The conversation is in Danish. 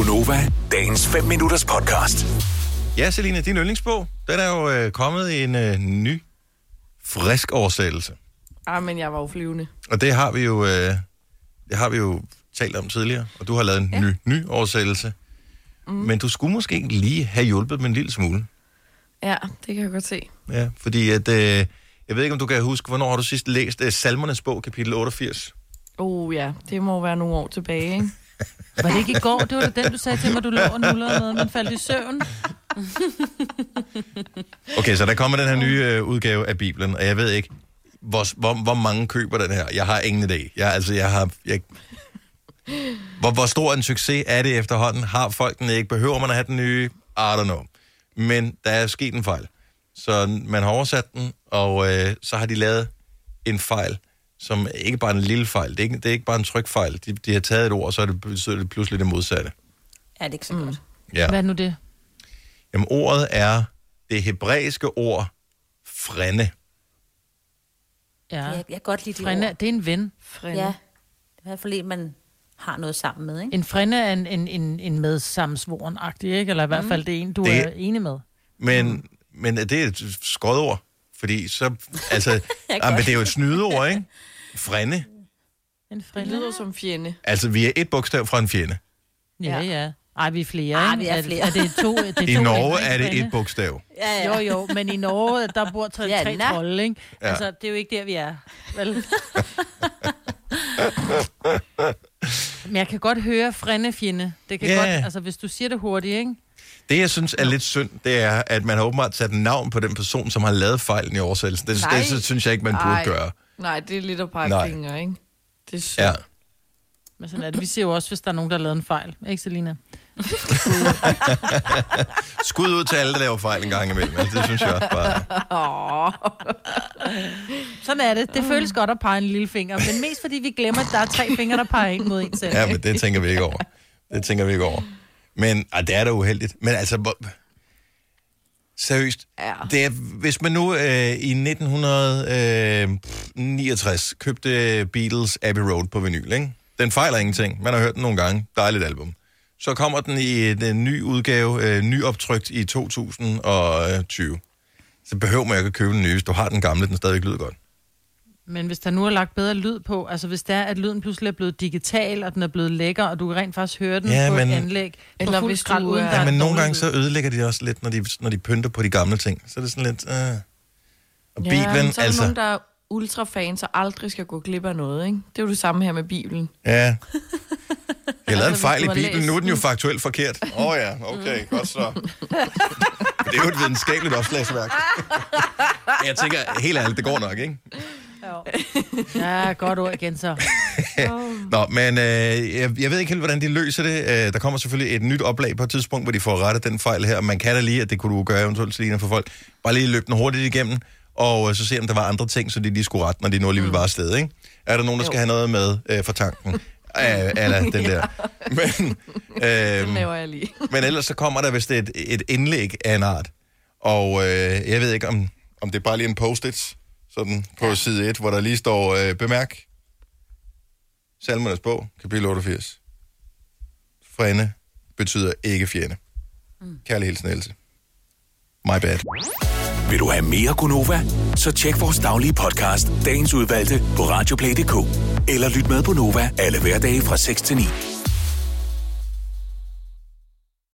Gunova, dagens 5 minutters podcast. Ja, Selina, din yndlingsbog, den er jo øh, kommet i en øh, ny, frisk oversættelse. Ah, men jeg var jo flyvende. Og det har vi jo, øh, det har vi jo talt om tidligere, og du har lavet en ja. ny, ny oversættelse. Mm. Men du skulle måske lige have hjulpet med en lille smule. Ja, det kan jeg godt se. Ja, fordi at, øh, jeg ved ikke, om du kan huske, hvornår har du sidst læst øh, Salmernes bog, kapitel 88? Oh ja, det må være nogle år tilbage, ikke? Var det ikke i går? Det var da den, du sagde til mig, du lå og nullede med, men faldt i søvn. Okay, så der kommer den her nye øh, udgave af Bibelen, og jeg ved ikke, hvor, hvor, hvor mange køber den her. Jeg har ingen idé. Jeg, altså, jeg har... Jeg, hvor, hvor stor en succes er det efterhånden? Har folk den ikke? Behøver man at have den nye? I don't know. Men der er sket en fejl. Så man har oversat den, og øh, så har de lavet en fejl, som ikke bare er en lille fejl. Det er ikke, det er ikke bare en trykfejl. De, de har taget et ord, og så er det, betyder det pludselig det modsatte. Ja, det er ikke så godt. Ja. Hvad er nu det? Jamen, ordet er det hebraiske ord frænde. Ja. Jeg, jeg kan godt lide de Frænde, ord. det er en ven. Frænde. Ja, det er i hvert fald en, man har noget sammen med, ikke? En frænde er en, en, en, en medsammensvoren-agtig, ikke? Eller i hvert fald det er en, du Det- er enig med. Men, men det er et skrådord, fordi så... Altså, ah, men det er jo et snydeord, ikke? Frænde. En Det frænde? lyder som fjende. Altså, vi er et bogstav fra en fjende. Ja, ja. Ej, vi er flere, Ej, ikke? vi er flere. Er, er det to, det er I to Norge er det et bogstav. Ja, Jo, jo, men i Norge, der bor tre, Ja, tre trolde, ikke? Ja. Altså, det er jo ikke der, vi er. Vel? men jeg kan godt høre frænde fjende. Det kan Ja. godt, altså, hvis du siger det hurtigt, ikke? Det, jeg synes er lidt synd, det er, at man har åbenbart sat navn på den person, som har lavet fejlen i oversættelsen. Det, Nej. det, synes jeg ikke, man burde Ej. gøre. Nej, det er lidt at pege Nej. fingre, ikke? Det er synd. Ja. Men sådan er det. Vi ser jo også, hvis der er nogen, der har lavet en fejl. Ikke, Selina? Skud ud til alle, der laver fejl en gang imellem. Altså, det synes jeg også bare. Sådan er det. Det føles godt at pege en lille finger, men mest fordi vi glemmer, at der er tre fingre, der peger ind mod en selv. Ja, men det tænker vi ikke over. Det tænker vi ikke over. Men ej, det er da uheldigt. Men altså, seriøst. Ja. Det er, hvis man nu øh, i 1969 købte Beatles Abbey Road på vinyl, ikke? Den fejler ingenting. Man har hørt den nogle gange. Dejligt album. Så kommer den i en, en ny udgave, øh, nyoptrykt i 2020. Så behøver man ikke at købe den nye. Hvis du har den gamle, den stadig lyder godt. Men hvis der nu er lagt bedre lyd på, altså hvis det er, at lyden pludselig er blevet digital, og den er blevet lækker, og du kan rent faktisk høre den Ja, på men- et anlæg, Eller hvis skrald, du uden er- der Ja, men nogle gange så ødelægger de også lidt, når de, når de pynter på de gamle ting. Så er det sådan lidt... Øh. Og Ja, Bibelen, så er der altså... nogen, der er ultrafans og aldrig skal gå glip af noget, ikke? Det er jo det samme her med Bibelen. Ja. Jeg har lavet en hvis fejl i Bibelen, nu er den jo faktuelt forkert. Åh oh, ja, okay, godt så. det er jo et videnskabeligt opslagsværk. Jeg tænker, helt ærligt, det går nok, ikke? Ja, godt ord igen så. Nå, men øh, jeg, jeg ved ikke helt, hvordan de løser det. Øh, der kommer selvfølgelig et nyt oplag på et tidspunkt, hvor de får rettet den fejl her. Man kan da lige, at det kunne du gøre eventuelt, Selina, for folk. Bare lige løbe den hurtigt igennem, og øh, så se, om der var andre ting, så de lige skulle rette, når de nu alligevel var afsted, ikke? Er der nogen, der skal have noget med øh, for tanken? Eller den der. Men, Den øh, laver jeg lige. men ellers så kommer der vist et, et indlæg af en art. Og øh, jeg ved ikke, om, om det er bare lige en post-it, sådan på ja. side 1, hvor der lige står, øh, bemærk, Salmernes bog, kapitel 88. Frænde betyder ikke fjende. Mm. Kærlig hilsen, Else. My bad. Vil du have mere Gunova? Så tjek vores daglige podcast, dagens udvalgte, på radioplay.dk. Eller lyt med på Nova alle hverdage fra 6 til 9.